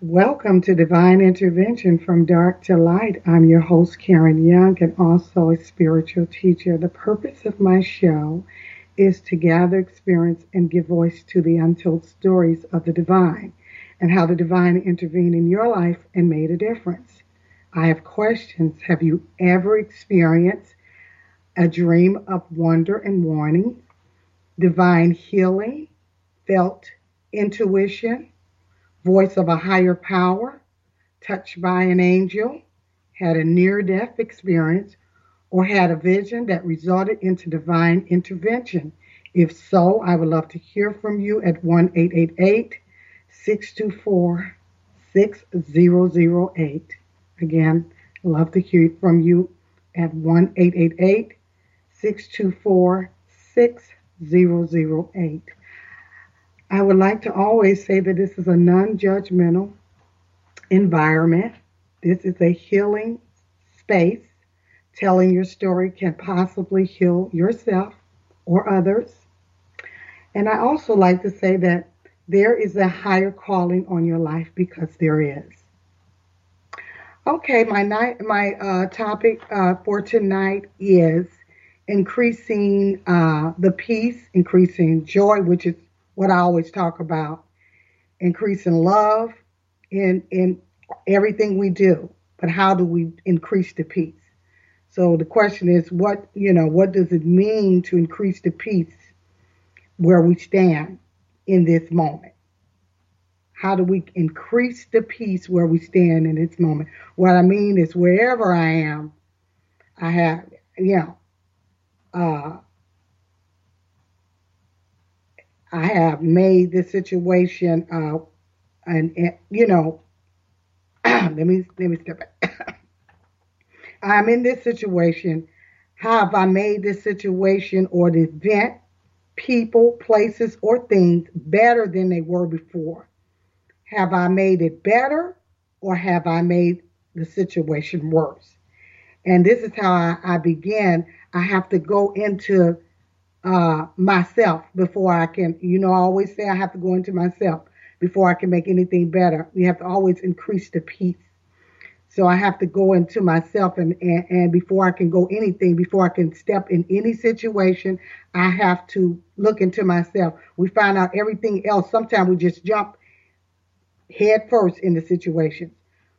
Welcome to Divine Intervention from Dark to Light. I'm your host, Karen Young, and also a spiritual teacher. The purpose of my show is to gather experience and give voice to the untold stories of the divine and how the divine intervened in your life and made a difference. I have questions. Have you ever experienced a dream of wonder and warning, divine healing, felt intuition? Voice of a higher power, touched by an angel, had a near death experience, or had a vision that resulted into divine intervention. If so, I would love to hear from you at 1 624 6008. Again, love to hear from you at 1 624 6008. I would like to always say that this is a non judgmental environment. This is a healing space. Telling your story can possibly heal yourself or others. And I also like to say that there is a higher calling on your life because there is. Okay, my night, my uh, topic uh, for tonight is increasing uh, the peace, increasing joy, which is what I always talk about increasing love in in everything we do, but how do we increase the peace? So the question is what, you know, what does it mean to increase the peace where we stand in this moment? How do we increase the peace where we stand in this moment? What I mean is wherever I am, I have, you know, uh, I have made this situation, uh, and, and you know, let me let me step back. I'm in this situation. How have I made this situation or the event, people, places, or things better than they were before? Have I made it better or have I made the situation worse? And this is how I, I began. I have to go into uh, myself before I can, you know, I always say I have to go into myself before I can make anything better. We have to always increase the peace. So I have to go into myself and, and, and before I can go anything, before I can step in any situation, I have to look into myself. We find out everything else. Sometimes we just jump head first in the situation.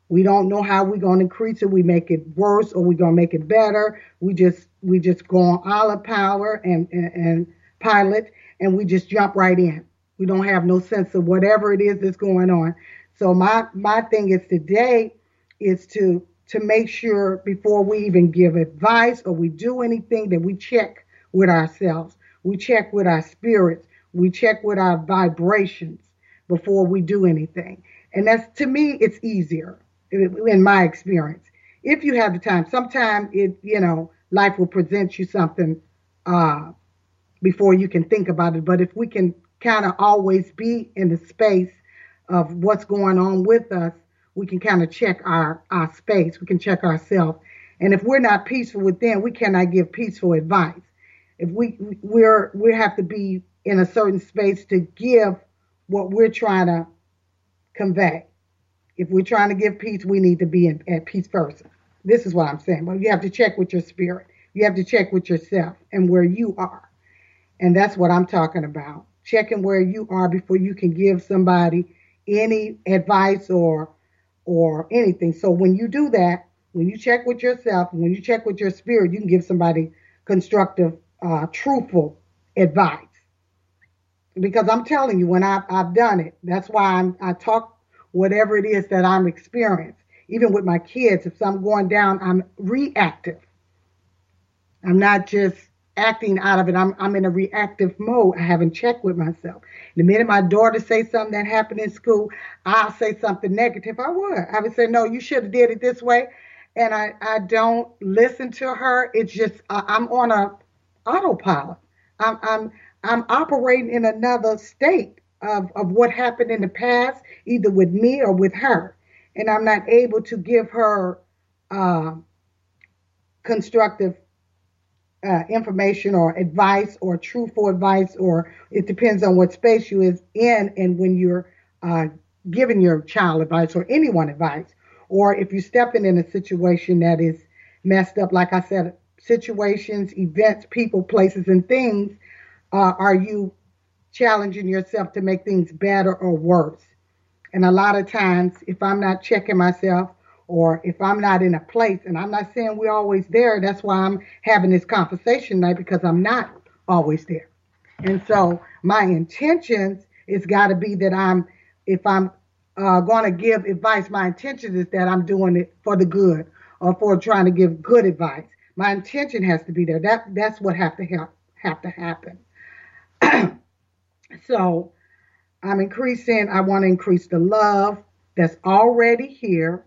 We don't know how we're going to increase it. We make it worse or we're going to make it better. We just we just go on all olive power and, and, and pilot and we just jump right in. We don't have no sense of whatever it is that's going on. So my my thing is today is to to make sure before we even give advice or we do anything that we check with ourselves. We check with our spirits. We check with our vibrations before we do anything. And that's to me it's easier in my experience. If you have the time, sometimes it, you know, life will present you something uh, before you can think about it. But if we can kind of always be in the space of what's going on with us, we can kind of check our, our space. We can check ourselves. And if we're not peaceful within, we cannot give peaceful advice. If we we're we have to be in a certain space to give what we're trying to convey. If we're trying to give peace, we need to be in, at peace first. This is what I'm saying. But you have to check with your spirit. You have to check with yourself and where you are. And that's what I'm talking about. Checking where you are before you can give somebody any advice or or anything. So when you do that, when you check with yourself, when you check with your spirit, you can give somebody constructive, uh, truthful advice. Because I'm telling you, when I've, I've done it, that's why I'm, I talk whatever it is that I'm experiencing. Even with my kids, if I'm going down, I'm reactive. I'm not just acting out of it. I'm, I'm in a reactive mode. I haven't checked with myself. The minute my daughter say something that happened in school, I'll say something negative. I would. I would say, no, you should have did it this way. And I, I don't listen to her. It's just I'm on a autopilot. I'm I'm I'm operating in another state of, of what happened in the past, either with me or with her. And I'm not able to give her uh, constructive uh, information or advice or truthful advice, or it depends on what space you is in and when you're uh, giving your child advice or anyone advice, or if you're stepping in a situation that is messed up, like I said, situations, events, people, places, and things, uh, are you challenging yourself to make things better or worse? And a lot of times, if I'm not checking myself, or if I'm not in a place, and I'm not saying we're always there, that's why I'm having this conversation tonight because I'm not always there. And so my intentions is got to be that I'm, if I'm uh, going to give advice, my intention is that I'm doing it for the good or for trying to give good advice. My intention has to be there. That that's what have to help have to happen. so I'm increasing. I want to increase the love that's already here.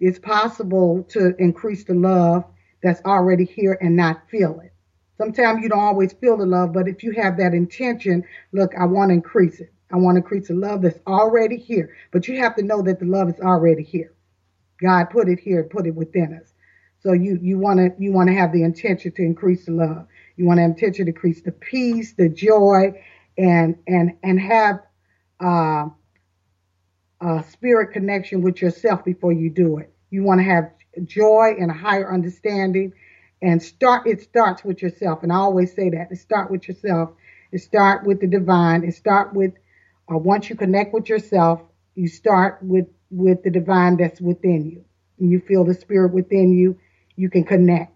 It's possible to increase the love that's already here and not feel it. Sometimes you don't always feel the love, but if you have that intention, look, I want to increase it. I want to increase the love that's already here. But you have to know that the love is already here. God put it here, put it within us. So you you want to you want to have the intention to increase the love. You want to have intention to increase the peace, the joy, and and and have uh, a spirit connection with yourself before you do it. You want to have joy and a higher understanding and start it starts with yourself. And i always say that it start with yourself. It start with the divine. It start with uh, once you connect with yourself you start with with the divine that's within you. And you feel the spirit within you you can connect.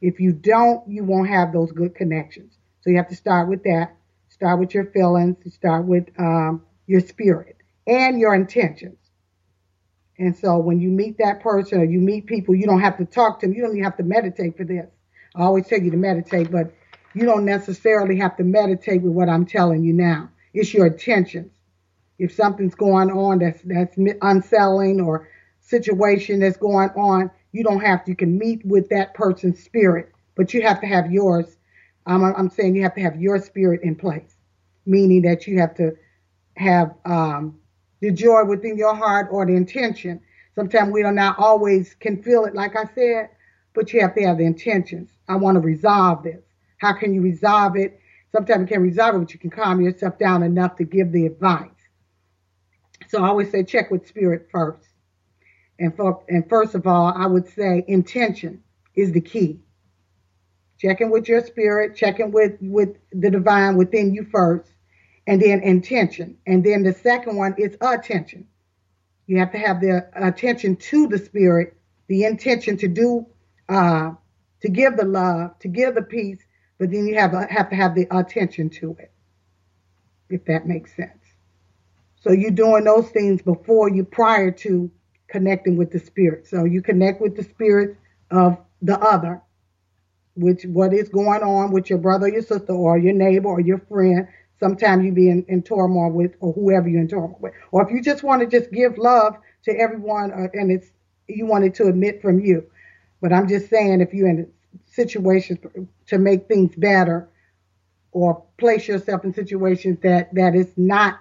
If you don't you won't have those good connections. So you have to start with that start with your feelings start with um, your spirit and your intentions and so when you meet that person or you meet people, you don't have to talk to them. You don't even have to meditate for this. I always tell you to meditate, but you don't necessarily have to meditate with what I'm telling you now. It's your intentions. If something's going on that's that's unsettling or situation that's going on, you don't have to. You can meet with that person's spirit, but you have to have yours. I'm, I'm saying you have to have your spirit in place, meaning that you have to have um, the joy within your heart or the intention. Sometimes we don't not always can feel it, like I said, but you have to have the intentions. I want to resolve this. How can you resolve it? Sometimes you can't resolve it, but you can calm yourself down enough to give the advice. So I always say check with spirit first. And for and first of all, I would say intention is the key. Checking with your spirit, checking with with the divine within you first, and then intention. And then the second one is attention. You have to have the attention to the spirit, the intention to do, uh, to give the love, to give the peace, but then you have, have to have the attention to it, if that makes sense. So you're doing those things before you, prior to connecting with the spirit. So you connect with the spirit of the other, which what is going on with your brother, or your sister, or your neighbor, or your friend, sometimes you be in, in turmoil with or whoever you're in turmoil with. Or if you just want to just give love to everyone uh, and it's you wanted to admit from you. But I'm just saying if you're in situations to make things better or place yourself in situations that, that is not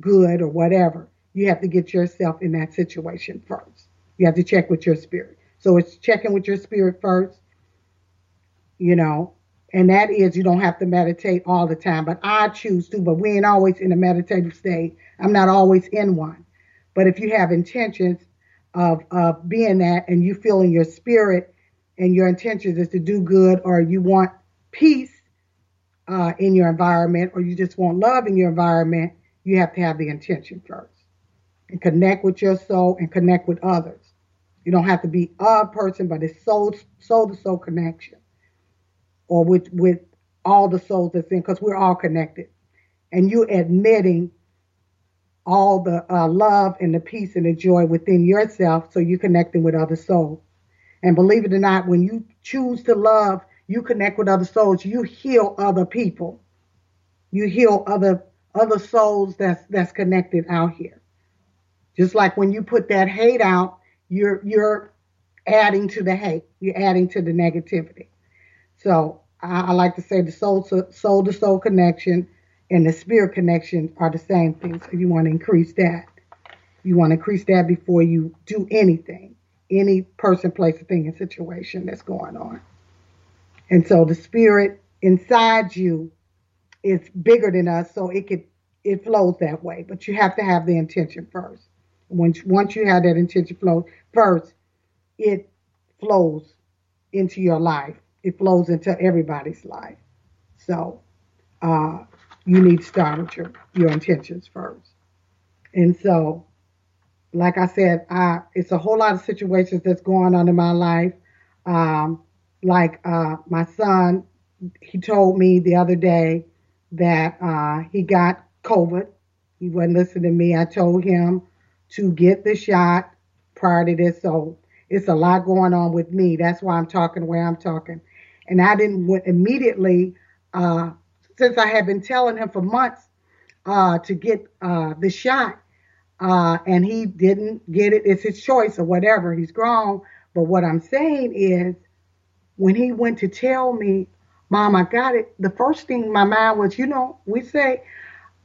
good or whatever, you have to get yourself in that situation first. You have to check with your spirit. So it's checking with your spirit first, you know, and that is you don't have to meditate all the time. But I choose to, but we ain't always in a meditative state. I'm not always in one. But if you have intentions of, of being that and you feel in your spirit and your intentions is to do good or you want peace uh, in your environment or you just want love in your environment, you have to have the intention first and connect with your soul and connect with others. You don't have to be a person, but it's soul soul to soul connection or with with all the souls that's in, because we're all connected, and you're admitting all the uh, love and the peace and the joy within yourself, so you're connecting with other souls. And believe it or not, when you choose to love, you connect with other souls. You heal other people. You heal other other souls that's that's connected out here. Just like when you put that hate out, you're you're adding to the hate. You're adding to the negativity. So I, I like to say the soul to soul to soul connection and the spirit connection are the same thing. So you want to increase that. You want to increase that before you do anything, any person, place, thing, and situation that's going on. And so the spirit inside you is bigger than us, so it could it flows that way. But you have to have the intention first. Once once you have that intention flow first, it flows into your life. It flows into everybody's life. So uh, you need to start with your, your intentions first. And so, like I said, I, it's a whole lot of situations that's going on in my life. Um, like uh, my son, he told me the other day that uh, he got COVID. He wasn't listening to me. I told him to get the shot prior to this. So it's a lot going on with me. That's why I'm talking the way I'm talking. And I didn't immediately, uh, since I had been telling him for months uh, to get uh, the shot, uh, and he didn't get it. It's his choice or whatever. He's grown. But what I'm saying is, when he went to tell me, Mom, I got it, the first thing in my mind was, you know, we say,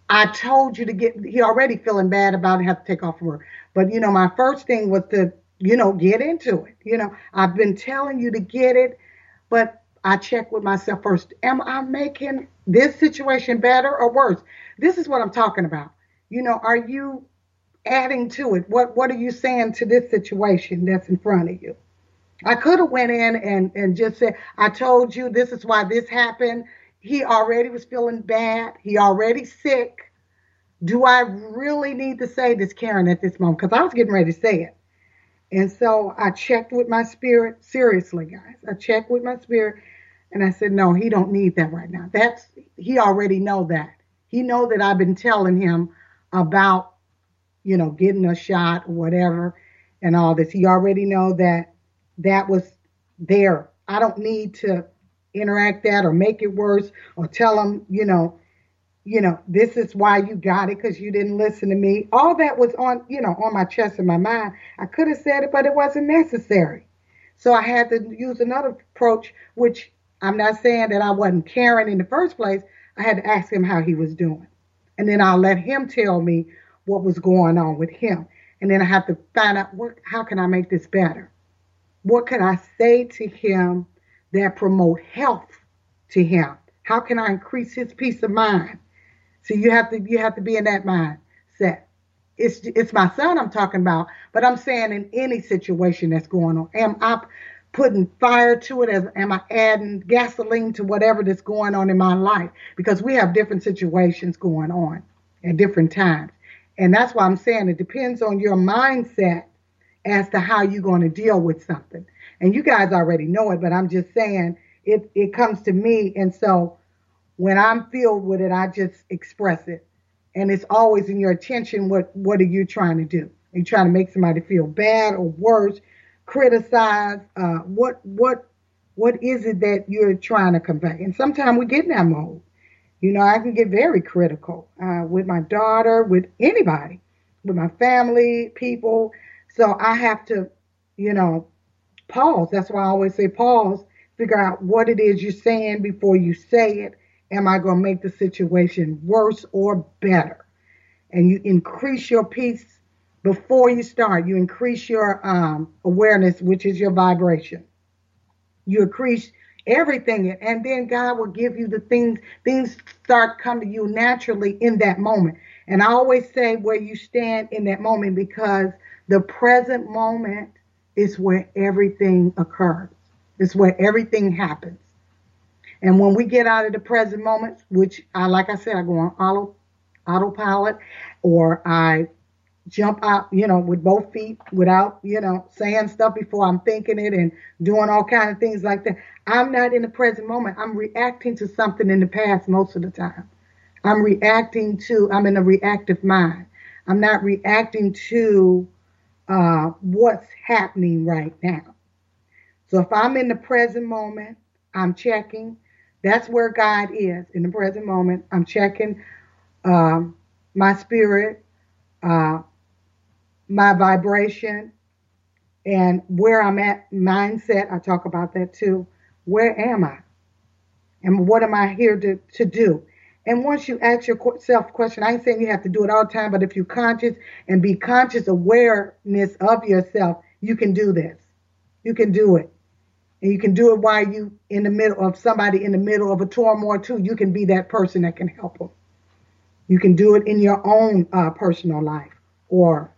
I told you to get, he already feeling bad about it, have to take off from work. But, you know, my first thing was to, you know, get into it. You know, I've been telling you to get it, but I check with myself first. Am I making this situation better or worse? This is what I'm talking about. You know, are you adding to it? What what are you saying to this situation that's in front of you? I could have went in and, and just said, I told you this is why this happened. He already was feeling bad. He already sick. Do I really need to say this, Karen, at this moment? Because I was getting ready to say it. And so I checked with my spirit, seriously, guys. I checked with my spirit and I said, no, he don't need that right now. That's he already know that. He know that I've been telling him about, you know, getting a shot or whatever and all this. He already know that that was there. I don't need to interact that or make it worse or tell him, you know, you know, this is why you got it because you didn't listen to me. All that was on, you know, on my chest and my mind. I could have said it, but it wasn't necessary. So I had to use another approach, which I'm not saying that I wasn't caring in the first place. I had to ask him how he was doing. And then I'll let him tell me what was going on with him. And then I have to find out what, how can I make this better? What can I say to him that promote health to him? How can I increase his peace of mind? So you have to you have to be in that mindset. It's it's my son I'm talking about, but I'm saying in any situation that's going on. Am I putting fire to it? As am I adding gasoline to whatever that's going on in my life? Because we have different situations going on at different times. And that's why I'm saying it depends on your mindset as to how you're going to deal with something. And you guys already know it, but I'm just saying it, it comes to me. And so when I'm filled with it, I just express it. And it's always in your attention. What, what are you trying to do? Are you trying to make somebody feel bad or worse, criticize? Uh, what, what, what is it that you're trying to convey? And sometimes we get in that mode. You know, I can get very critical uh, with my daughter, with anybody, with my family, people. So I have to, you know, pause. That's why I always say pause, figure out what it is you're saying before you say it. Am I going to make the situation worse or better? And you increase your peace before you start. You increase your um, awareness, which is your vibration. You increase everything, and then God will give you the things. Things start come to you naturally in that moment. And I always say where you stand in that moment because the present moment is where everything occurs. It's where everything happens. And when we get out of the present moment, which I, like I said, I go on auto, autopilot or I jump out, you know, with both feet without, you know, saying stuff before I'm thinking it and doing all kind of things like that. I'm not in the present moment. I'm reacting to something in the past most of the time. I'm reacting to, I'm in a reactive mind. I'm not reacting to uh, what's happening right now. So if I'm in the present moment, I'm checking. That's where God is in the present moment. I'm checking um, my spirit, uh, my vibration, and where I'm at, mindset. I talk about that too. Where am I? And what am I here to, to do? And once you ask yourself question, I ain't saying you have to do it all the time, but if you're conscious and be conscious awareness of yourself, you can do this. You can do it. And you can do it while you in the middle of somebody in the middle of a turmoil too. You can be that person that can help them. You can do it in your own uh, personal life or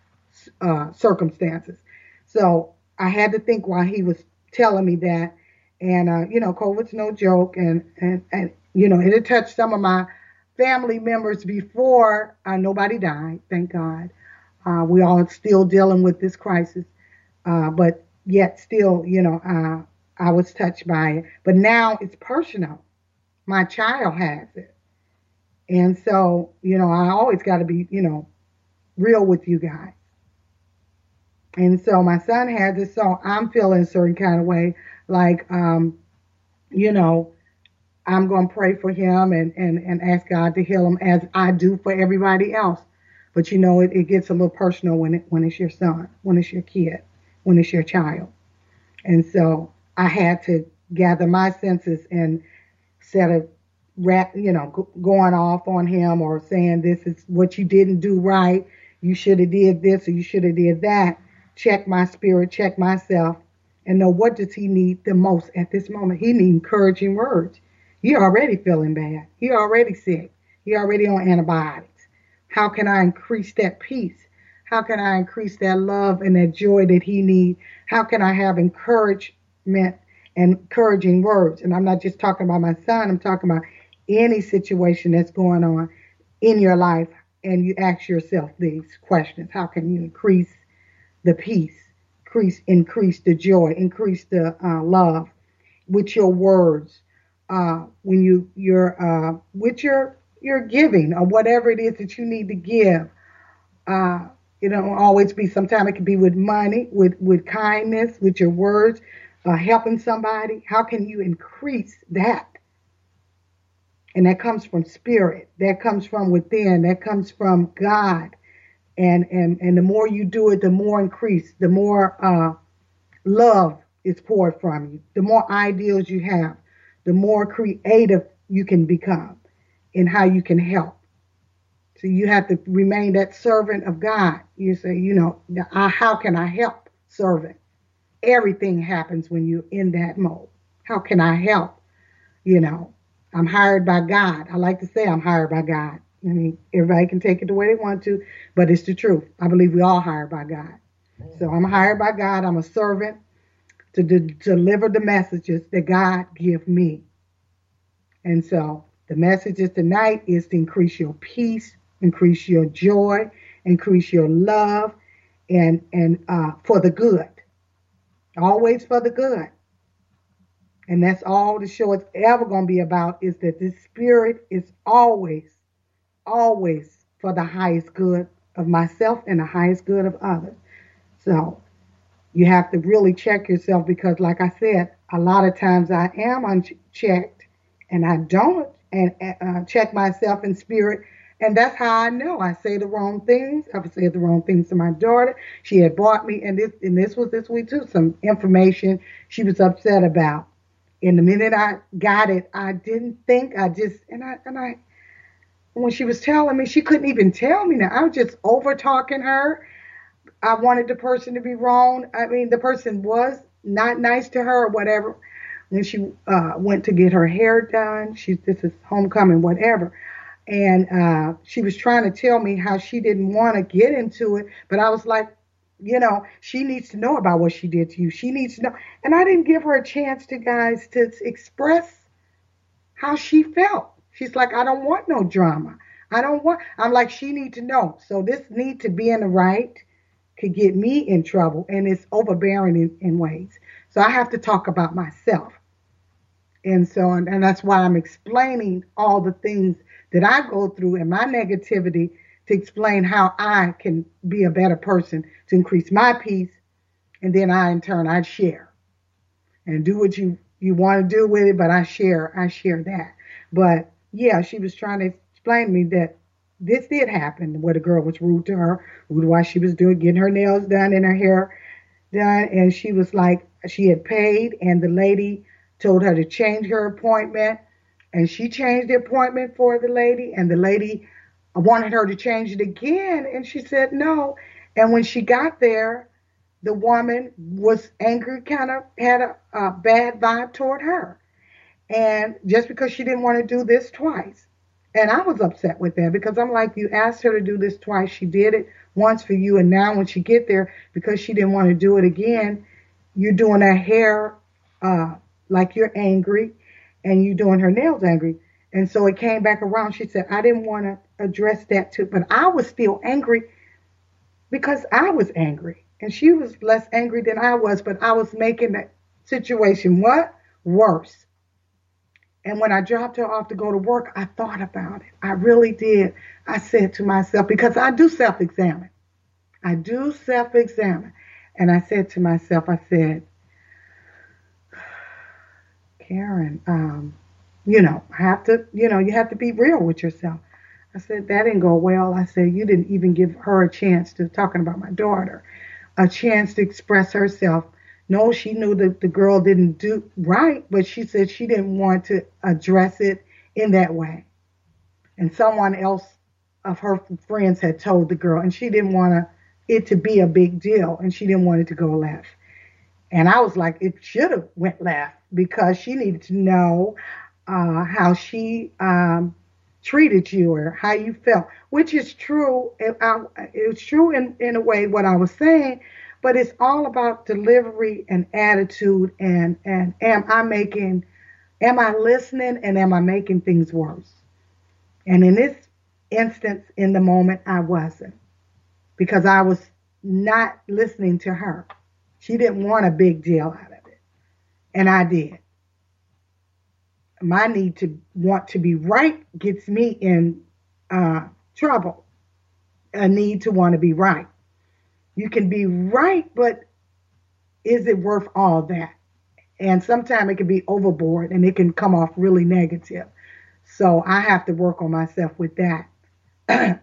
uh, circumstances. So I had to think while he was telling me that. And, uh, you know, COVID's no joke. And, and, and, you know, it had touched some of my family members before uh, nobody died, thank God. Uh, we all still dealing with this crisis. Uh, but yet still, you know, I was touched by it. But now it's personal. My child has it. And so, you know, I always got to be, you know, real with you guys. And so my son has it, so I'm feeling a certain kind of way, like, um, you know, I'm going to pray for him and, and, and ask God to heal him as I do for everybody else. But you know, it, it gets a little personal when it, when it's your son, when it's your kid, when it's your child. And so I had to gather my senses and set of rap, you know, going off on him or saying this is what you didn't do right, you should have did this or you should have did that. Check my spirit, check myself, and know what does he need the most at this moment. He needs encouraging words. He already feeling bad. He already sick. He already on antibiotics. How can I increase that peace? How can I increase that love and that joy that he need? How can I have and encouraging words? And I'm not just talking about my son. I'm talking about any situation that's going on in your life. And you ask yourself these questions. How can you increase the peace, increase, increase the joy, increase the uh, love with your words, uh, when you you're uh, with your your giving or whatever it is that you need to give. Uh, it don't always be. Sometimes it can be with money, with with kindness, with your words, uh, helping somebody. How can you increase that? And that comes from spirit. That comes from within. That comes from God. And and and the more you do it, the more increase. The more uh, love is poured from you. The more ideals you have the more creative you can become in how you can help. So you have to remain that servant of God. You say, you know, how can I help servant? Everything happens when you're in that mode. How can I help? You know, I'm hired by God. I like to say I'm hired by God. I mean, everybody can take it the way they want to, but it's the truth. I believe we all hired by God. So I'm hired by God. I'm a servant to de- deliver the messages that God give me. And so the messages tonight is to increase your peace, increase your joy, increase your love, and and uh, for the good. Always for the good. And that's all the show is ever going to be about is that this spirit is always, always for the highest good of myself and the highest good of others. So you have to really check yourself because, like I said, a lot of times I am unchecked and I don't and uh, check myself in spirit. And that's how I know I say the wrong things. I've said the wrong things to my daughter. She had bought me, and this and this was this week too, some information she was upset about. And the minute I got it, I didn't think. I just and I and I when she was telling me, she couldn't even tell me now. I was just over talking her I wanted the person to be wrong. I mean, the person was not nice to her or whatever. When she uh, went to get her hair done, she this is homecoming, whatever, and uh, she was trying to tell me how she didn't want to get into it, but I was like, you know, she needs to know about what she did to you. She needs to know, and I didn't give her a chance to guys to express how she felt. She's like, I don't want no drama. I don't want. I'm like, she need to know. So this need to be in the right could get me in trouble and it's overbearing in, in ways. So I have to talk about myself. And so, and, and that's why I'm explaining all the things that I go through and my negativity to explain how I can be a better person to increase my peace. And then I, in turn, I share and do what you, you want to do with it. But I share, I share that. But yeah, she was trying to explain to me that this did happen where the girl was rude to her, rude while she was doing getting her nails done and her hair done, and she was like she had paid, and the lady told her to change her appointment, and she changed the appointment for the lady, and the lady wanted her to change it again, and she said no, and when she got there, the woman was angry, kind of had a, a bad vibe toward her, and just because she didn't want to do this twice. And I was upset with that because I'm like, you asked her to do this twice. She did it once for you. And now when she get there, because she didn't want to do it again, you're doing her hair uh, like you're angry and you doing her nails angry. And so it came back around. She said, I didn't want to address that too, but I was still angry because I was angry. And she was less angry than I was, but I was making the situation what? Worse. And when I dropped her off to go to work, I thought about it. I really did. I said to myself, because I do self examine, I do self examine. And I said to myself, I said, Karen, um, you know, have to, you know, you have to be real with yourself. I said, that didn't go well. I said, you didn't even give her a chance to talking about my daughter, a chance to express herself no, she knew that the girl didn't do right, but she said she didn't want to address it in that way. And someone else of her friends had told the girl, and she didn't want to, it to be a big deal, and she didn't want it to go left. And I was like, it should have went left because she needed to know uh, how she um, treated you or how you felt, which is true. It's true in, in a way what I was saying, but it's all about delivery and attitude and and am I making am I listening and am I making things worse? And in this instance in the moment I wasn't because I was not listening to her. She didn't want a big deal out of it. And I did. My need to want to be right gets me in uh, trouble. A need to want to be right. You can be right, but is it worth all that? And sometimes it can be overboard and it can come off really negative. So I have to work on myself with that.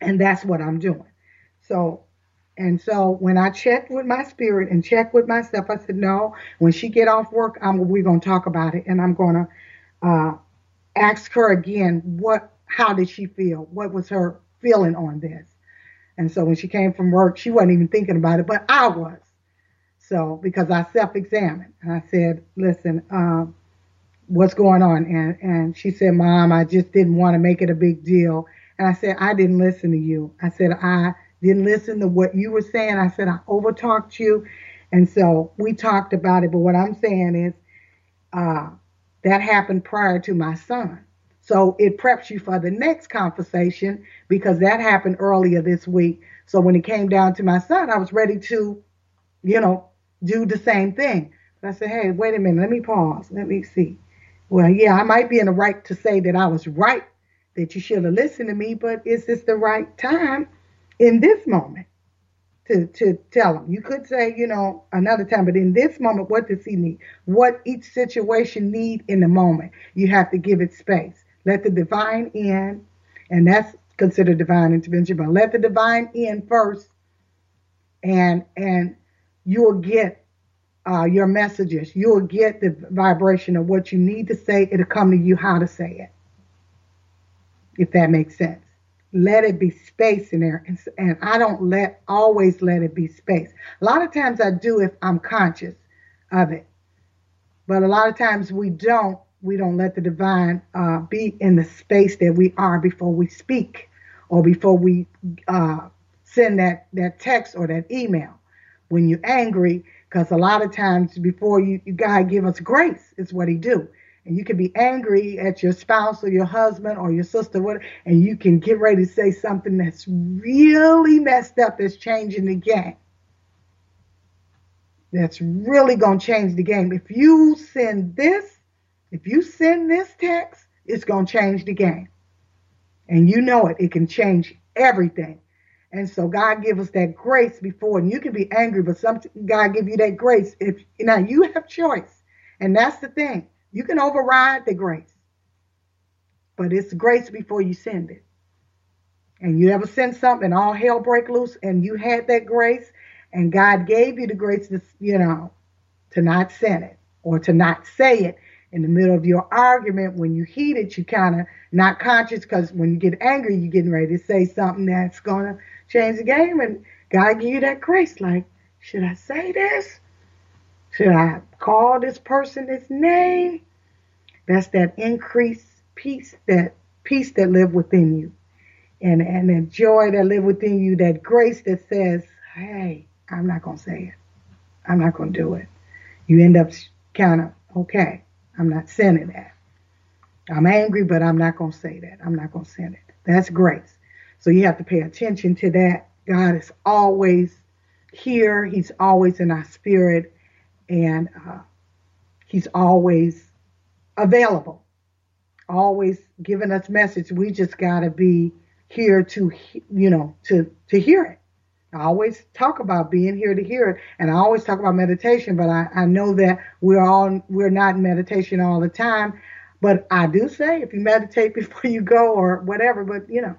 and that's what I'm doing. So and so when I checked with my spirit and checked with myself, I said, no, when she get off work, I'm, we're going to talk about it. And I'm going to uh, ask her again, what, how did she feel? What was her feeling on this? And so when she came from work, she wasn't even thinking about it, but I was. So because I self-examined and I said, listen, um, what's going on? And, and she said, mom, I just didn't want to make it a big deal. And I said, I didn't listen to you. I said, I didn't listen to what you were saying. I said, I overtalked you. And so we talked about it. But what I'm saying is, uh, that happened prior to my son. So it preps you for the next conversation because that happened earlier this week. So when it came down to my son, I was ready to, you know, do the same thing. But I said, hey, wait a minute, let me pause. Let me see. Well, yeah, I might be in the right to say that I was right, that you should have listened to me, but is this the right time in this moment to, to tell him? You could say, you know, another time, but in this moment, what does he need? What each situation need in the moment? You have to give it space. Let the divine in, and that's considered divine intervention, but let the divine in first, and and you'll get uh, your messages. You'll get the vibration of what you need to say. It'll come to you how to say it, if that makes sense. Let it be space in there, and, and I don't let always let it be space. A lot of times I do if I'm conscious of it, but a lot of times we don't we don't let the divine uh, be in the space that we are before we speak or before we uh, send that, that text or that email. When you're angry, because a lot of times before you, you God give us grace is what he do. And you can be angry at your spouse or your husband or your sister, and you can get ready to say something that's really messed up that's changing the game. That's really going to change the game. If you send this, if you send this text, it's going to change the game. And you know it, it can change everything. And so God give us that grace before, and you can be angry, but some God give you that grace. If now you have choice, and that's the thing, you can override the grace, but it's grace before you send it. And you ever send something, and all hell break loose, and you had that grace, and God gave you the grace to, you know, to not send it or to not say it, in the middle of your argument, when you heat it, you kind of not conscious because when you get angry, you're getting ready to say something that's going to change the game. And God give you that grace. Like, should I say this? Should I call this person this name? That's that increased peace that peace that live within you and, and the joy that live within you, that grace that says, hey, I'm not to say it. I'm not to do it. You end up kind of, okay, I'm not sending that. I'm angry, but I'm not going to say that. I'm not going to send it. That's grace. So you have to pay attention to that. God is always here. He's always in our spirit and uh, he's always available, always giving us message. We just got to be here to, you know, to, to hear it. I always talk about being here to hear it, and I always talk about meditation, but I, I know that we're all we're not in meditation all the time. But I do say if you meditate before you go or whatever, but you know,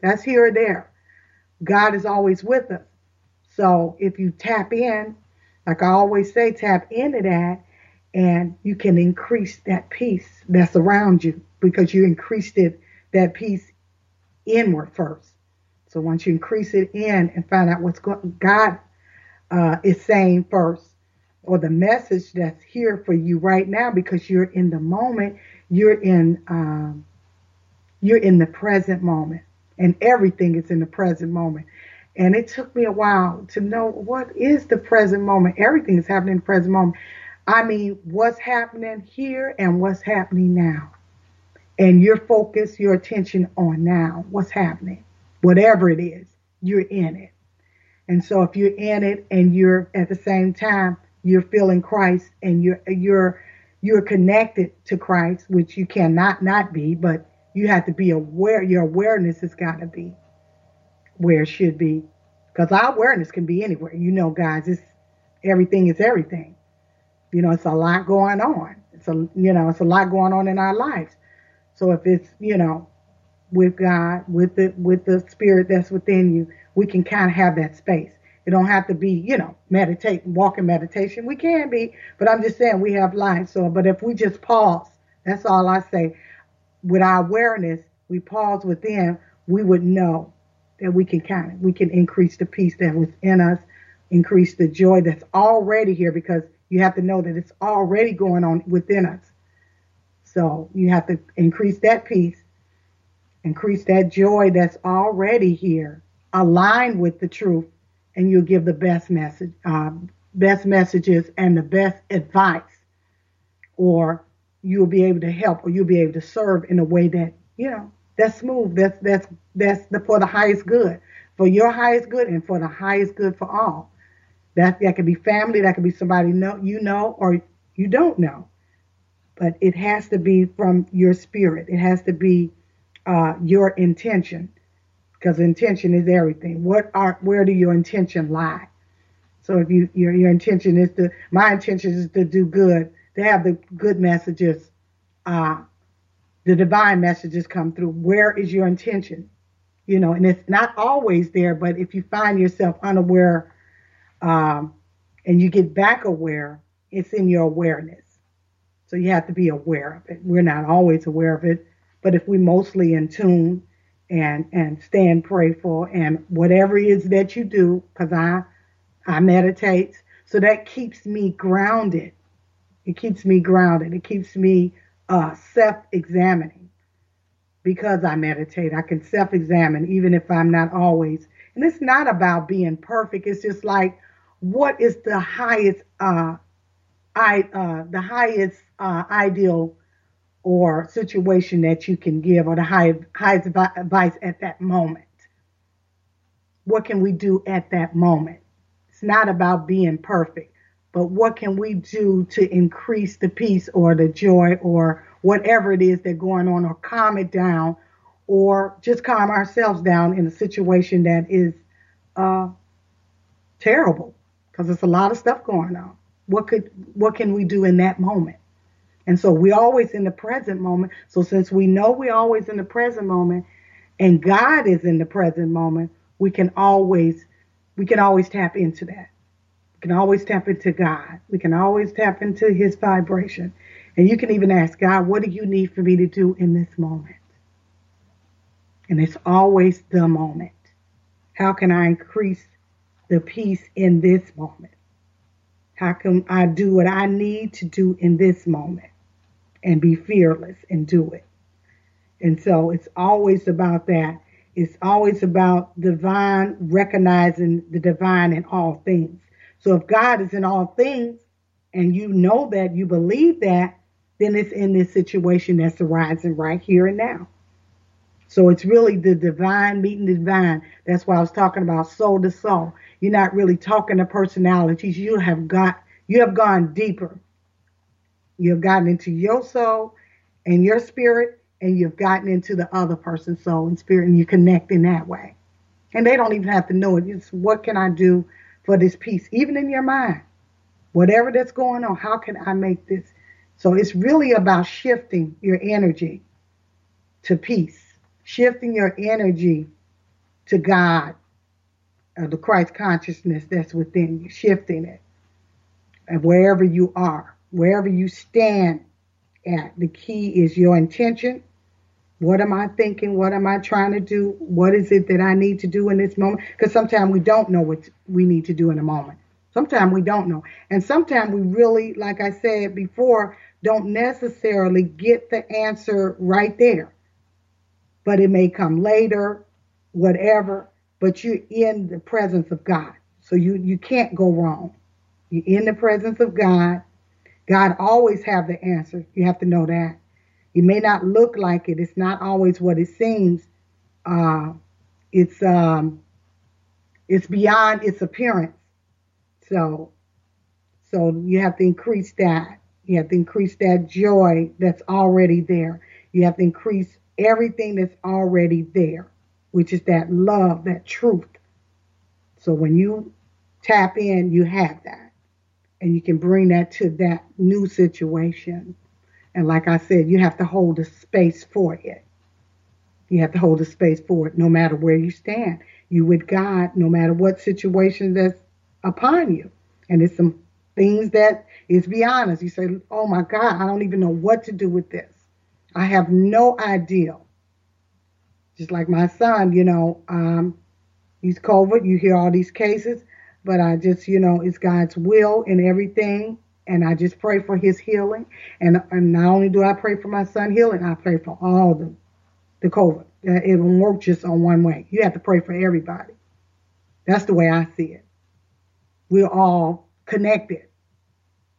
that's here or there. God is always with us. So if you tap in, like I always say, tap into that and you can increase that peace that's around you because you increased it, that peace inward first. So once you increase it in and find out what's going, God uh, is saying first, or the message that's here for you right now, because you're in the moment, you're in, um, you're in the present moment, and everything is in the present moment. And it took me a while to know what is the present moment. Everything is happening in the present moment. I mean, what's happening here and what's happening now. And your focus, your attention on now, what's happening whatever it is, you're in it. And so if you're in it and you're at the same time you're feeling Christ and you're you're you're connected to Christ, which you cannot not be, but you have to be aware. Your awareness has got to be where it should be, because our awareness can be anywhere. You know, guys, it's everything is everything. You know, it's a lot going on. It's a you know, it's a lot going on in our lives. So if it's you know with God, with the with the spirit that's within you, we can kind of have that space. It don't have to be, you know, meditate, walking meditation. We can be, but I'm just saying we have life. So, but if we just pause, that's all I say. With our awareness, we pause within, we would know that we can of, we can increase the peace that was in us, increase the joy that's already here because you have to know that it's already going on within us. So you have to increase that peace Increase that joy that's already here. Align with the truth, and you'll give the best message, uh, best messages, and the best advice. Or you'll be able to help, or you'll be able to serve in a way that you know that's smooth. That's that's that's the, for the highest good, for your highest good, and for the highest good for all. That that could be family, that could be somebody know you know or you don't know, but it has to be from your spirit. It has to be uh, your intention, because intention is everything. What are where do your intention lie? So if you your your intention is to my intention is to do good, to have the good messages, uh, the divine messages come through. Where is your intention? You know, and it's not always there, but if you find yourself unaware, um, and you get back aware, it's in your awareness. So you have to be aware of it. We're not always aware of it, but if we mostly in tune and and stand prayerful and whatever it is that you do, because I I meditate, so that keeps me grounded. It keeps me grounded. It keeps me uh, self-examining because I meditate. I can self-examine even if I'm not always. And it's not about being perfect. It's just like what is the highest uh, I uh, the highest uh, ideal or situation that you can give or the highest advice at that moment. What can we do at that moment? It's not about being perfect, but what can we do to increase the peace or the joy or whatever it is that's going on or calm it down or just calm ourselves down in a situation that is uh, terrible because there's a lot of stuff going on. What could what can we do in that moment? And so we're always in the present moment. So since we know we're always in the present moment and God is in the present moment, we can always we can always tap into that. Can always tap into God. We can always tap into his vibration. And you can even ask God, what do you need for me to do in this moment? And it's always the moment. How can I increase the peace in this moment? How can I do what I need to do in this moment? and be fearless and do it. And so it's always about that. It's always about divine, recognizing the divine in all things. So if God is in all things and you know that, you believe that, then it's in this situation that's arising right here and now. So it's really the divine meeting the divine. That's why I was talking about soul to soul. You're not really talking to personalities. You have got you have gone deeper. You have gotten into your soul and your spirit, and you've gotten into the other person's soul and spirit, and you connect in that way. And they don't even have to know it. It's what can I do for this peace, even in your mind. Whatever that's going on, how can I make this? So it's really about shifting your energy to peace, shifting your energy to God, uh, the Christ consciousness that's within you, shifting it. And wherever you are, wherever you stand at, the key is your intention. What am I thinking? What am I trying to do? What is it that I need to do in this moment? Because sometimes we don't know what we need to do in a moment. Sometimes we don't know. And sometimes we really, like I said before, don't necessarily get the answer right there. But it may come later, whatever, but you're in the presence of God. So you, you can't go wrong. You're in the presence of God. God always have the answer. You have to know that. It may not look like it. It's not always what it seems. Uh, it's um, it's beyond its appearance. So, so you have to increase that. You have to increase that joy that's already there. You have to increase everything that's already there, which is that love, that truth. So when you tap in, you have that and you can bring that to that new situation. And like I said, you have to hold a space for it. You have to hold a space for it no matter where you stand. You with God, no matter what situation that's upon you. And it's some things that is beyond us. You say, Oh my God, I don't even know what to do with this. I have no idea. Just like my son, you know, um, he's COVID. You hear all these cases. But I just, you know, it's God's will in everything. And I just pray for his healing. And, and not only do I pray for my son healing, I pray for all the, the COVID. Uh, it won't work just on one way. You have to pray for everybody. That's the way I see it. We're all connected.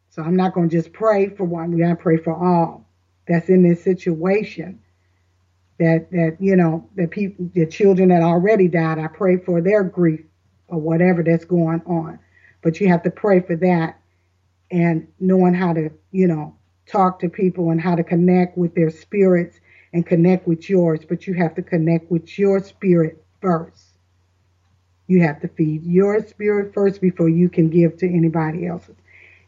So I'm not going to just pray for one. We got to pray for all that's in this situation. That that you know the people, the children that already died. I pray for their grief or whatever that's going on. But you have to pray for that and knowing how to, you know, talk to people and how to connect with their spirits and connect with yours. But you have to connect with your spirit first. You have to feed your spirit first before you can give to anybody else's.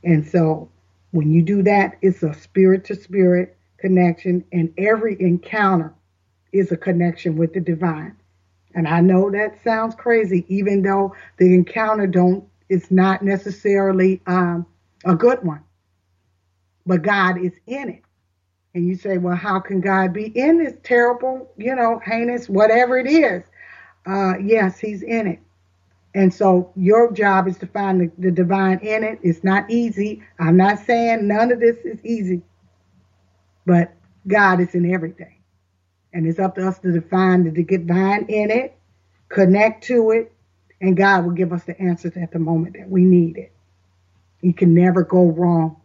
And so when you do that, it's a spirit to spirit connection, and every encounter is a connection with the divine. And I know that sounds crazy, even though the encounter don't it's not necessarily um, a good one. But God is in it. And you say, well, how can God be in this terrible, you know, heinous, whatever it is? Uh, yes, He's in it. And so your job is to find the, the divine in it. It's not easy. I'm not saying none of this is easy, but God is in everything. And it's up to us to define the divine in it, connect to it, and God will give us the answers at the moment that we need it. You can never go wrong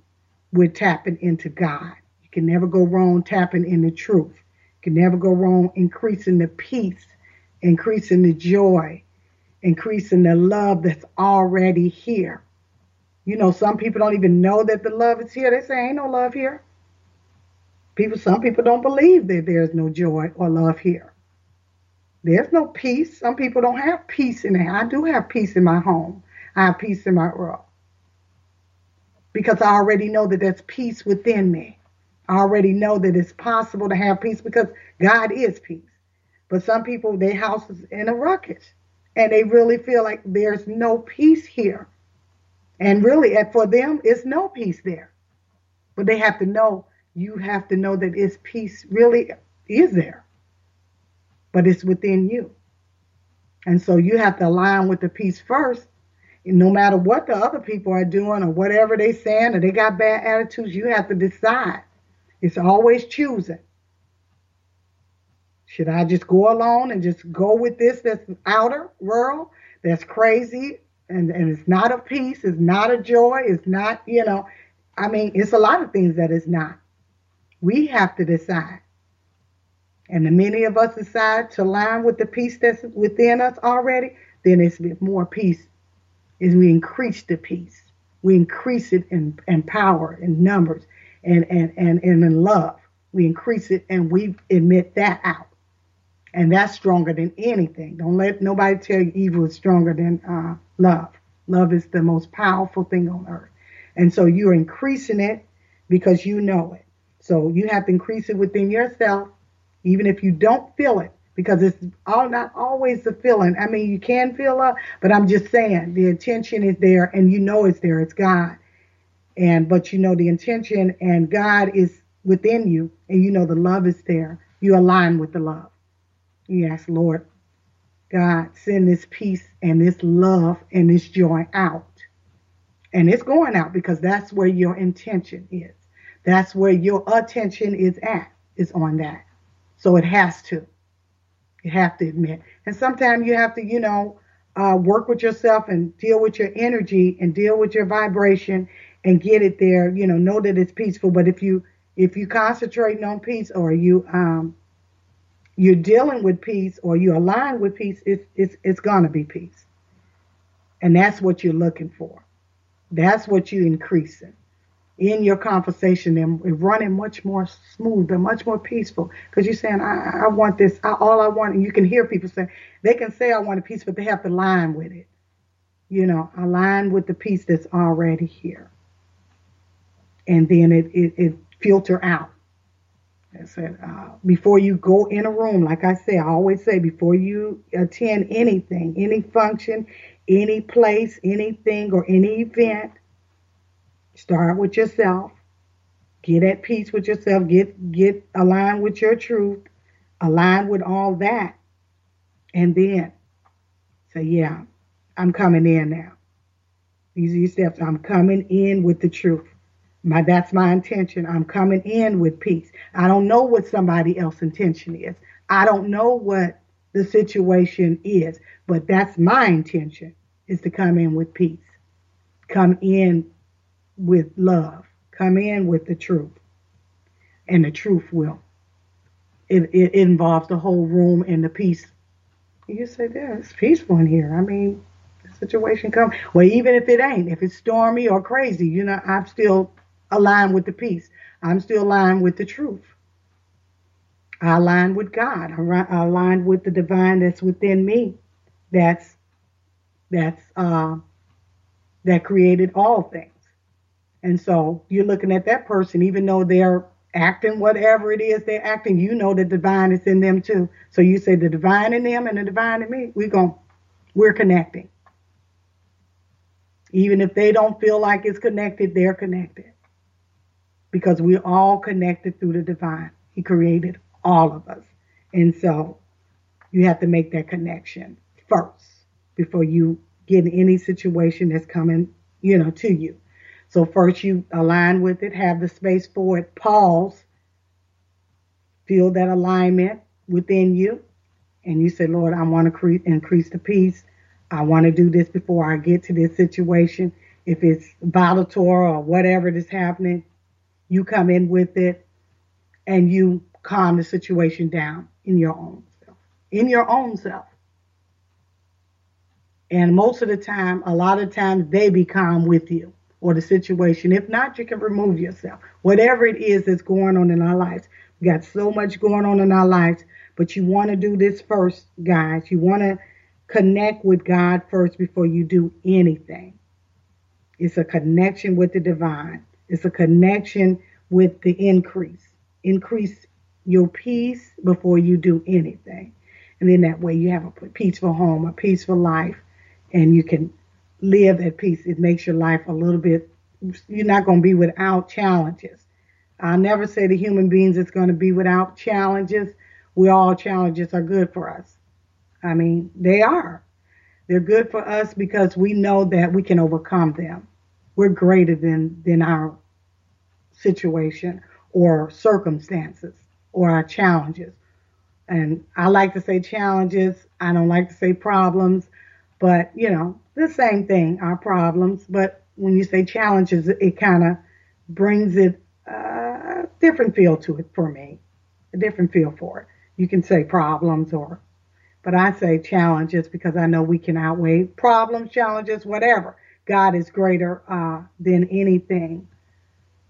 with tapping into God. You can never go wrong tapping in the truth. You can never go wrong increasing the peace, increasing the joy, increasing the love that's already here. You know, some people don't even know that the love is here. They say, ain't no love here. People, some people don't believe that there's no joy or love here. There's no peace. Some people don't have peace in there. I do have peace in my home. I have peace in my world. Because I already know that there's peace within me. I already know that it's possible to have peace because God is peace. But some people, their house is in a ruckus and they really feel like there's no peace here. And really, for them, it's no peace there. But they have to know you have to know that its peace really is there, but it's within you. And so you have to align with the peace first. No matter what the other people are doing or whatever they saying or they got bad attitudes, you have to decide. It's always choosing. Should I just go alone and just go with this that's outer world, that's crazy, and, and it's not a peace, it's not a joy, it's not, you know, I mean, it's a lot of things that it's not. We have to decide. And the many of us decide to align with the peace that's within us already, then it's more peace. Is we increase the peace. We increase it in, in power, in numbers, and, and, and, and in love. We increase it and we admit that out. And that's stronger than anything. Don't let nobody tell you evil is stronger than uh, love. Love is the most powerful thing on earth. And so you're increasing it because you know it. So you have to increase it within yourself, even if you don't feel it, because it's all not always the feeling. I mean, you can feel up, but I'm just saying the intention is there and you know it's there. It's God. And but you know the intention and God is within you and you know the love is there. You align with the love. You ask, Lord, God, send this peace and this love and this joy out. And it's going out because that's where your intention is. That's where your attention is at, is on that. So it has to. You have to admit. And sometimes you have to, you know, uh, work with yourself and deal with your energy and deal with your vibration and get it there. You know, know that it's peaceful. But if you if you concentrating on peace or you um you're dealing with peace or you align with peace, it's it's it's gonna be peace. And that's what you're looking for. That's what you're increasing in your conversation and running much more smooth and much more peaceful. Because you're saying I, I want this I, all I want and you can hear people say they can say I want a peace but they have to align with it. You know align with the peace that's already here. And then it it, it filter out. I said uh, before you go in a room like I say I always say before you attend anything any function any place anything or any event Start with yourself. Get at peace with yourself. Get get aligned with your truth. Align with all that. And then say, yeah, I'm coming in now. These are your steps. I'm coming in with the truth. My that's my intention. I'm coming in with peace. I don't know what somebody else's intention is. I don't know what the situation is, but that's my intention is to come in with peace. Come in with love. Come in with the truth. And the truth will. It, it, involves the whole room and the peace. You say, yeah, it's peaceful in here. I mean, the situation comes. Well, even if it ain't, if it's stormy or crazy, you know, I'm still aligned with the peace. I'm still aligned with the truth. I align with God. I align with the divine that's within me. That's that's uh, that created all things. And so you're looking at that person, even though they're acting whatever it is they're acting, you know the divine is in them too. So you say the divine in them and the divine in me, we go, we're connecting. Even if they don't feel like it's connected, they're connected. Because we're all connected through the divine. He created all of us. And so you have to make that connection first before you get in any situation that's coming, you know, to you. So first you align with it, have the space for it, pause, feel that alignment within you, and you say, Lord, I want to cre- increase the peace. I want to do this before I get to this situation. If it's volatile or whatever is happening, you come in with it and you calm the situation down in your own self. In your own self. And most of the time, a lot of times, they become with you or the situation. If not, you can remove yourself. Whatever it is that's going on in our lives. We got so much going on in our lives, but you want to do this first, guys. You want to connect with God first before you do anything. It's a connection with the divine. It's a connection with the increase. Increase your peace before you do anything. And then that way you have a peaceful home, a peaceful life, and you can live at peace. It makes your life a little bit, you're not going to be without challenges. I never say to human beings it's going to be without challenges. We all challenges are good for us. I mean, they are. They're good for us because we know that we can overcome them. We're greater than, than our situation or circumstances or our challenges. And I like to say challenges. I don't like to say problems, but you know, the same thing, our problems. But when you say challenges, it kind of brings it uh, a different feel to it for me, a different feel for it. You can say problems or, but I say challenges because I know we can outweigh problems, challenges, whatever. God is greater uh, than anything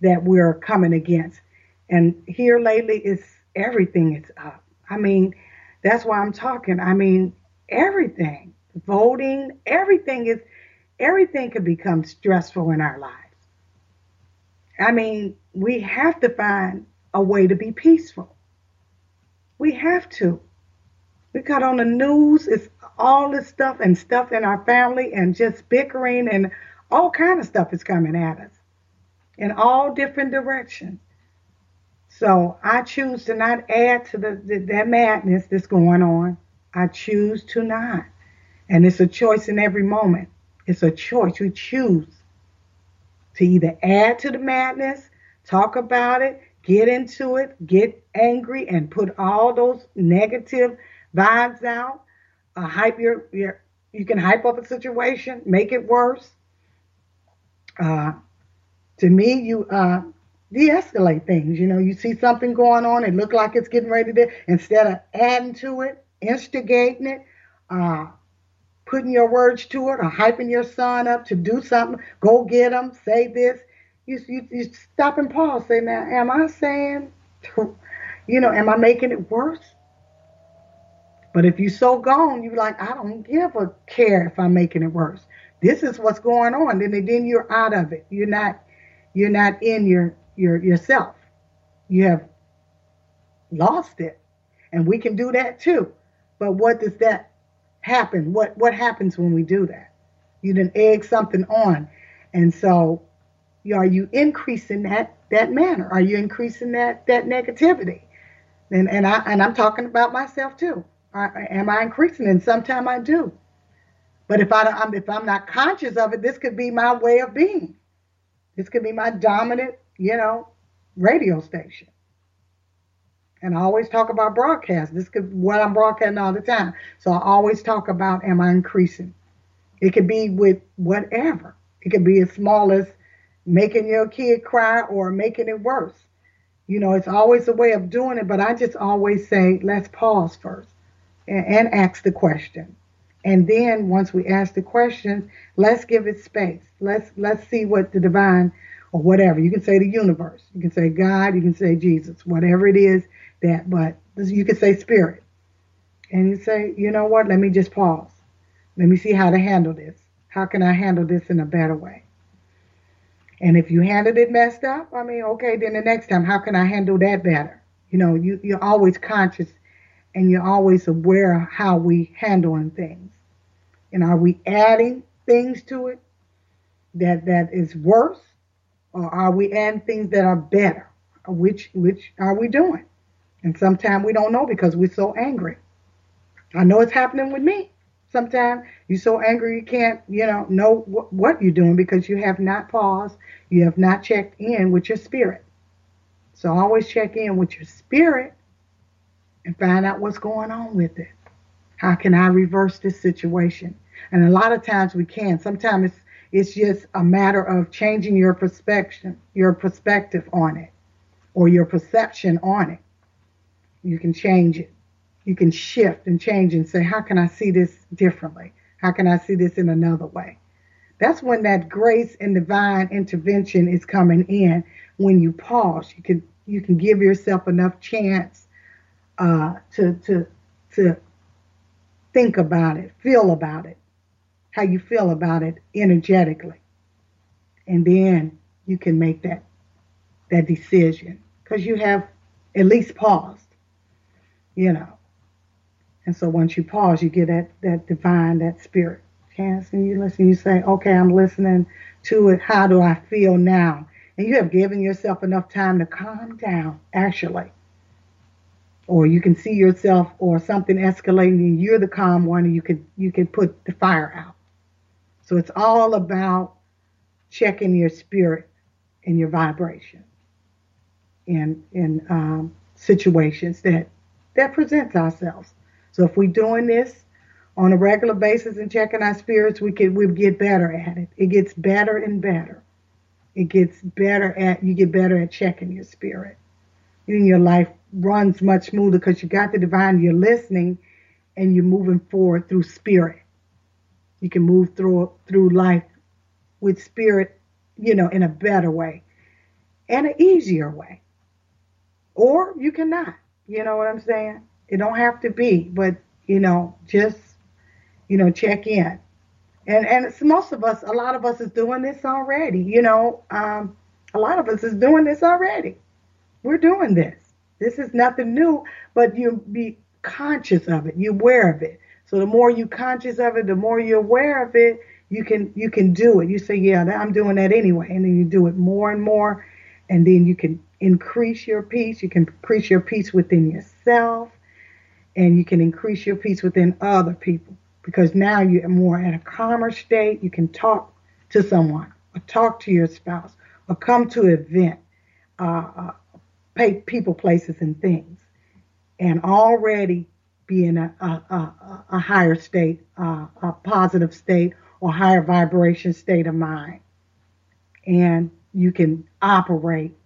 that we're coming against. And here lately, it's everything is up. I mean, that's why I'm talking. I mean, everything, voting, everything is, everything can become stressful in our lives. I mean, we have to find a way to be peaceful. We have to. We got on the news, it's all this stuff and stuff in our family and just bickering and all kind of stuff is coming at us in all different directions. So I choose to not add to the, the, that madness that's going on. I choose to not. And it's a choice in every moment. It's a choice. We choose to either add to the madness, talk about it, get into it, get angry, and put all those negative vibes out. Uh, hype your, your, you can hype up a situation, make it worse. Uh, to me, you uh, de-escalate things. You know, you see something going on, it look like it's getting ready to, instead of adding to it, instigating it, uh, putting your words to it, or hyping your son up to do something, go get him, say this. You, you, you stop and pause, say, now, am I saying, you know, am I making it worse? But if you so gone, you like, I don't give a care if I'm making it worse. This is what's going on. Then, then you're out of it. You're not, you're not in your your yourself. You have lost it. And we can do that too. But what does that happen? What what happens when we do that? You didn't egg something on. And so are you increasing that that manner? Are you increasing that that negativity? And and I and I'm talking about myself too. I, am I increasing? And sometimes I do. But if I I'm, if I'm not conscious of it, this could be my way of being. This could be my dominant you know, radio station. And I always talk about broadcast. This could what I'm broadcasting all the time. So I always talk about am I increasing? It could be with whatever. It could be as small as making your kid cry or making it worse. You know, it's always a way of doing it, but I just always say, let's pause first and, and ask the question. And then once we ask the question, let's give it space. Let's let's see what the divine or whatever. You can say the universe. You can say God. You can say Jesus. Whatever it is that, but you can say spirit. And you say, you know what? Let me just pause. Let me see how to handle this. How can I handle this in a better way? And if you handled it messed up, I mean, okay, then the next time, how can I handle that better? You know, you, you're always conscious and you're always aware of how we handling things. And are we adding things to it that that is worse or are we adding things that are better? Which which are we doing? And sometimes we don't know because we're so angry. I know it's happening with me. Sometimes you're so angry you can't, you know, know wh- what you're doing because you have not paused, you have not checked in with your spirit. So always check in with your spirit and find out what's going on with it. How can I reverse this situation? And a lot of times we can. Sometimes it's it's just a matter of changing your perspective, your perspective on it, or your perception on it. You can change it. You can shift and change and say, how can I see this differently? How can I see this in another way? That's when that grace and divine intervention is coming in. When you pause, you can you can give yourself enough chance uh, to to to think about it, feel about it, how you feel about it energetically. And then you can make that that decision because you have at least paused, you know. And so once you pause, you get that that divine, that spirit chance, and you listen. You say, "Okay, I'm listening to it. How do I feel now?" And you have given yourself enough time to calm down, actually. Or you can see yourself or something escalating, and you're the calm one, and you could you can put the fire out. So it's all about checking your spirit and your vibration in in um, situations that that presents ourselves. So if we're doing this on a regular basis and checking our spirits, we can we get better at it. It gets better and better. It gets better at you get better at checking your spirit. And your life runs much smoother because you got the divine, you're listening and you're moving forward through spirit. You can move through through life with spirit, you know, in a better way and an easier way. Or you cannot. You know what I'm saying? It don't have to be, but you know, just you know, check in. And and it's most of us, a lot of us is doing this already. You know, um, a lot of us is doing this already. We're doing this. This is nothing new, but you be conscious of it. You're aware of it. So the more you conscious of it, the more you're aware of it, you can you can do it. You say, yeah, I'm doing that anyway, and then you do it more and more, and then you can increase your peace. You can increase your peace within yourself, and you can increase your peace within other people because now you're more in a calmer state. You can talk to someone, or talk to your spouse, or come to an event, uh, uh, pay people, places, and things, and already be in a, a, a, a higher state, uh, a positive state, or higher vibration state of mind. And you can operate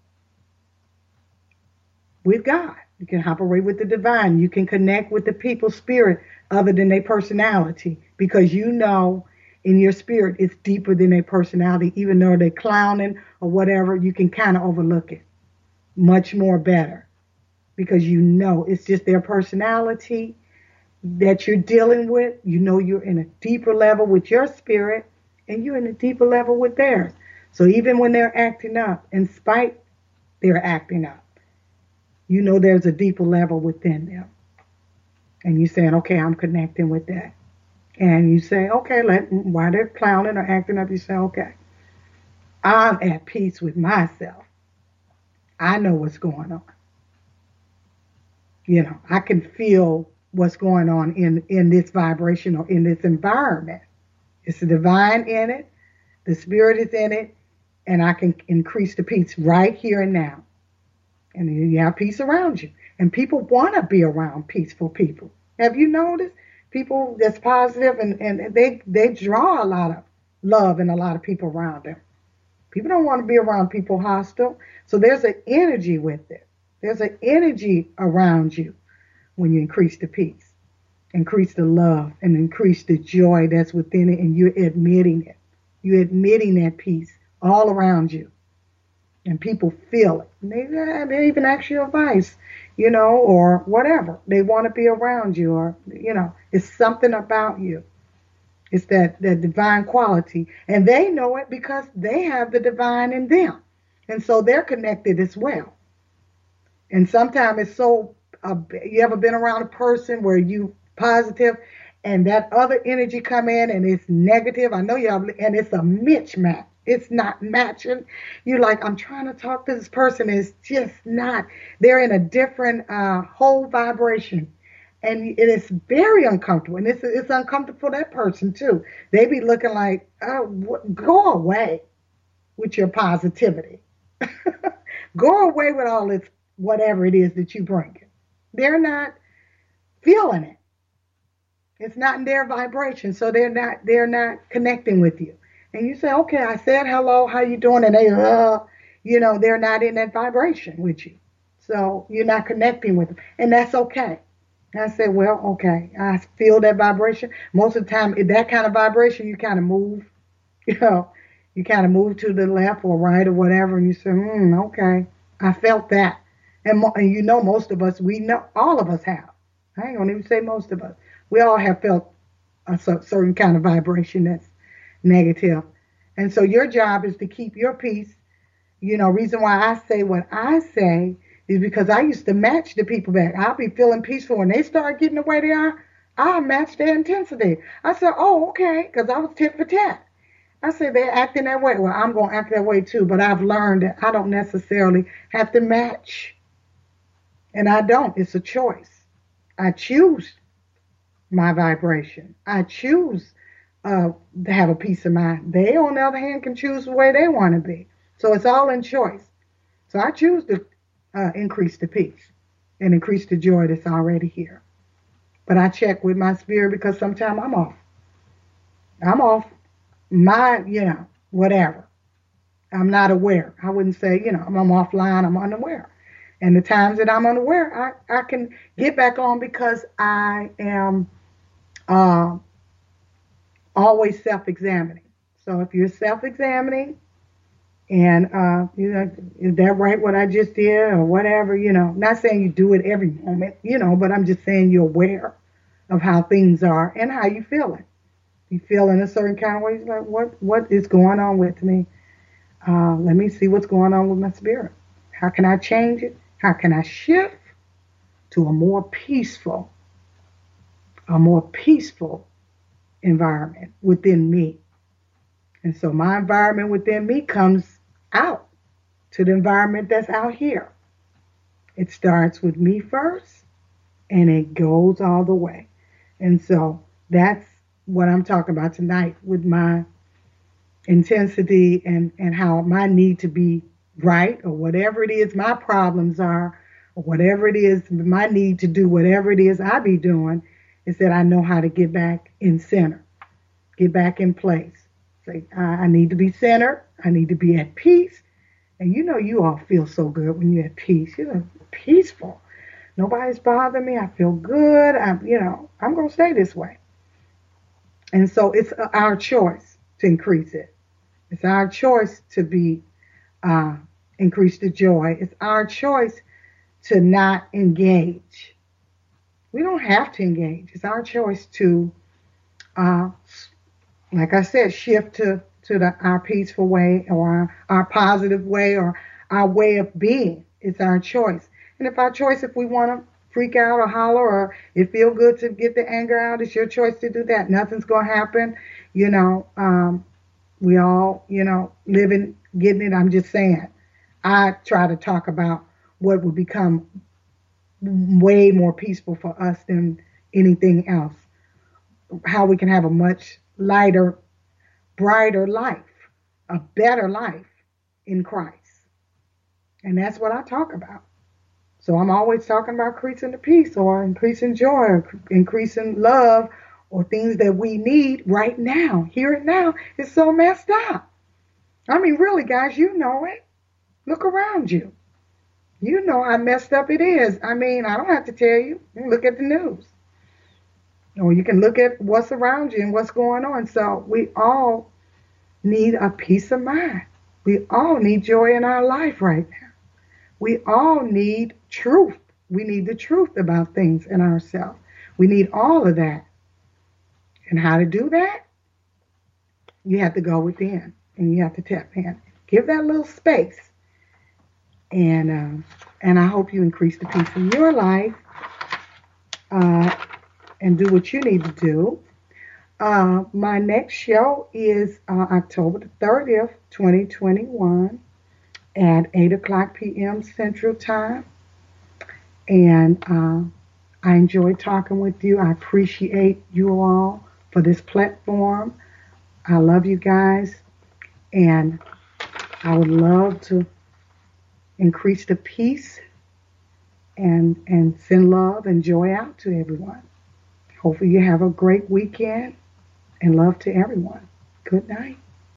with God. You can operate with the divine. You can connect with the people's spirit other than their personality because you know in your spirit it's deeper than their personality. Even though they're clowning or whatever, you can kind of overlook it much more better because you know it's just their personality that you're dealing with. You know you're in a deeper level with your spirit and you're in a deeper level with theirs. So even when they're acting up, in spite they're acting up, you know there's a deeper level within them. And you're saying, okay, I'm connecting with that. And you say, okay, let while they're clowning or acting up, you say, okay, I'm at peace with myself. I know what's going on. You know, I can feel what's going on in, in this vibration or in this environment. It's the divine in it, the spirit is in it, and I can increase the peace right here and now. And you have peace around you. And people want to be around peaceful people. Have you noticed? People that's positive and, and they they draw a lot of love and a lot of people around them. People don't want to be around people hostile. So there's an energy with it. There's an energy around you when you increase the peace, increase the love, and increase the joy that's within it, and you're admitting it. You're admitting that peace all around you. And people feel it. They, they even ask your advice, you know, or whatever. They want to be around you, or, you know, it's something about you. It's that, that divine quality. And they know it because they have the divine in them. And so they're connected as well. And sometimes it's so, uh, you ever been around a person where you positive and that other energy come in and it's negative? I know y'all, and it's a mismatch. It's not matching. You're like, I'm trying to talk to this person. It's just not. They're in a different uh, whole vibration and it is very uncomfortable, and it's it's uncomfortable for that person too. They be looking like, oh, go away with your positivity, go away with all this whatever it is that you bring. They're not feeling it. It's not in their vibration, so they're not they're not connecting with you. And you say, okay, I said hello, how you doing? And they, uh, you know, they're not in that vibration with you. So you're not connecting with them. And that's okay. I said, well, okay, I feel that vibration. Most of the time, that kind of vibration, you kind of move, you know, you kind of move to the left or right or whatever, and you say, hmm, okay, I felt that. And, mo- and you know, most of us, we know, all of us have. I ain't gonna even say most of us. We all have felt a certain kind of vibration that's negative. And so your job is to keep your peace. You know, reason why I say what I say is because I used to match the people back. I'll be feeling peaceful when they start getting the way they are. I'll match their intensity. I said, oh, okay, because I was tit for tat. I said, they're acting that way. Well, I'm going to act that way too, but I've learned that I don't necessarily have to match. And I don't. It's a choice. I choose my vibration. I choose uh, have a peace of mind. They, on the other hand, can choose the way they want to be. So it's all in choice. So I choose to uh, increase the peace. and increase the joy that's already here. But I check with my spirit because sometimes I'm off. I'm off my, you know, whatever. I'm not aware. I wouldn't say, you know, I'm, I'm offline, I'm unaware. And the times that I'm unaware, I, I can get back on because I am uh, always self examining. So if you're self examining, and uh, you know, is that right what I just did or whatever, you know, not saying you do it every moment, you know, but I'm just saying you're aware of how things are and how you feeling. You feel in a certain kind of way, you're like, what what is going on with me? Uh, let me see what's going on with my spirit. How can I change it? How can I shift to a more peaceful, a more peaceful environment within me? And so my environment within me comes out to the environment that's out here. It starts with me first and it goes all the way. And so that's what I'm talking about tonight with my intensity and, and how my need to be right or whatever it is my problems are or whatever it is my need to do whatever it is I be doing is that I know how to get back in center, get back in place. Say, I need to be centered. I need to be at peace. And you know, you all feel so good when you're at peace. You're peaceful. Nobody's bothering me. I feel good. I'm, you know, I'm going to stay this way. And so it's our choice to increase it. It's our choice to be, uh, increase the joy. It's our choice to not engage. We don't have to engage. It's our choice to, uh, like I said, shift to to the, our peaceful way or our, our positive way or our way of being. It's our choice. And if our choice, if we want to freak out or holler or it feel good to get the anger out, it's your choice to do that. Nothing's to happen. You know, um, we all, you know, living, getting it. I'm just saying. I try to talk about what would become way more peaceful for us than anything else. How we can have a much lighter brighter life, a better life in Christ. And that's what I talk about. So I'm always talking about increasing the peace or increasing joy or increasing love or things that we need right now, here and now. It's so messed up. I mean, really, guys, you know it. Look around you. You know how messed up it is. I mean, I don't have to tell you. you look at the news or you can look at what's around you and what's going on. So we all need a peace of mind. We all need joy in our life right now. We all need truth. We need the truth about things in ourselves. We need all of that. And how to do that? You have to go within and you have to tap in. Give that little space. And uh, and I hope you increase the peace in your life. Uh, and do what you need to do. Uh, my next show is uh, October the 30th, 2021 at 8 o'clock p.m. Central Time. And uh, I enjoy talking with you. I appreciate you all for this platform. I love you guys. And I would love to increase the peace and, and send love and joy out to everyone. Hopefully, you have a great weekend and love to everyone. Good night.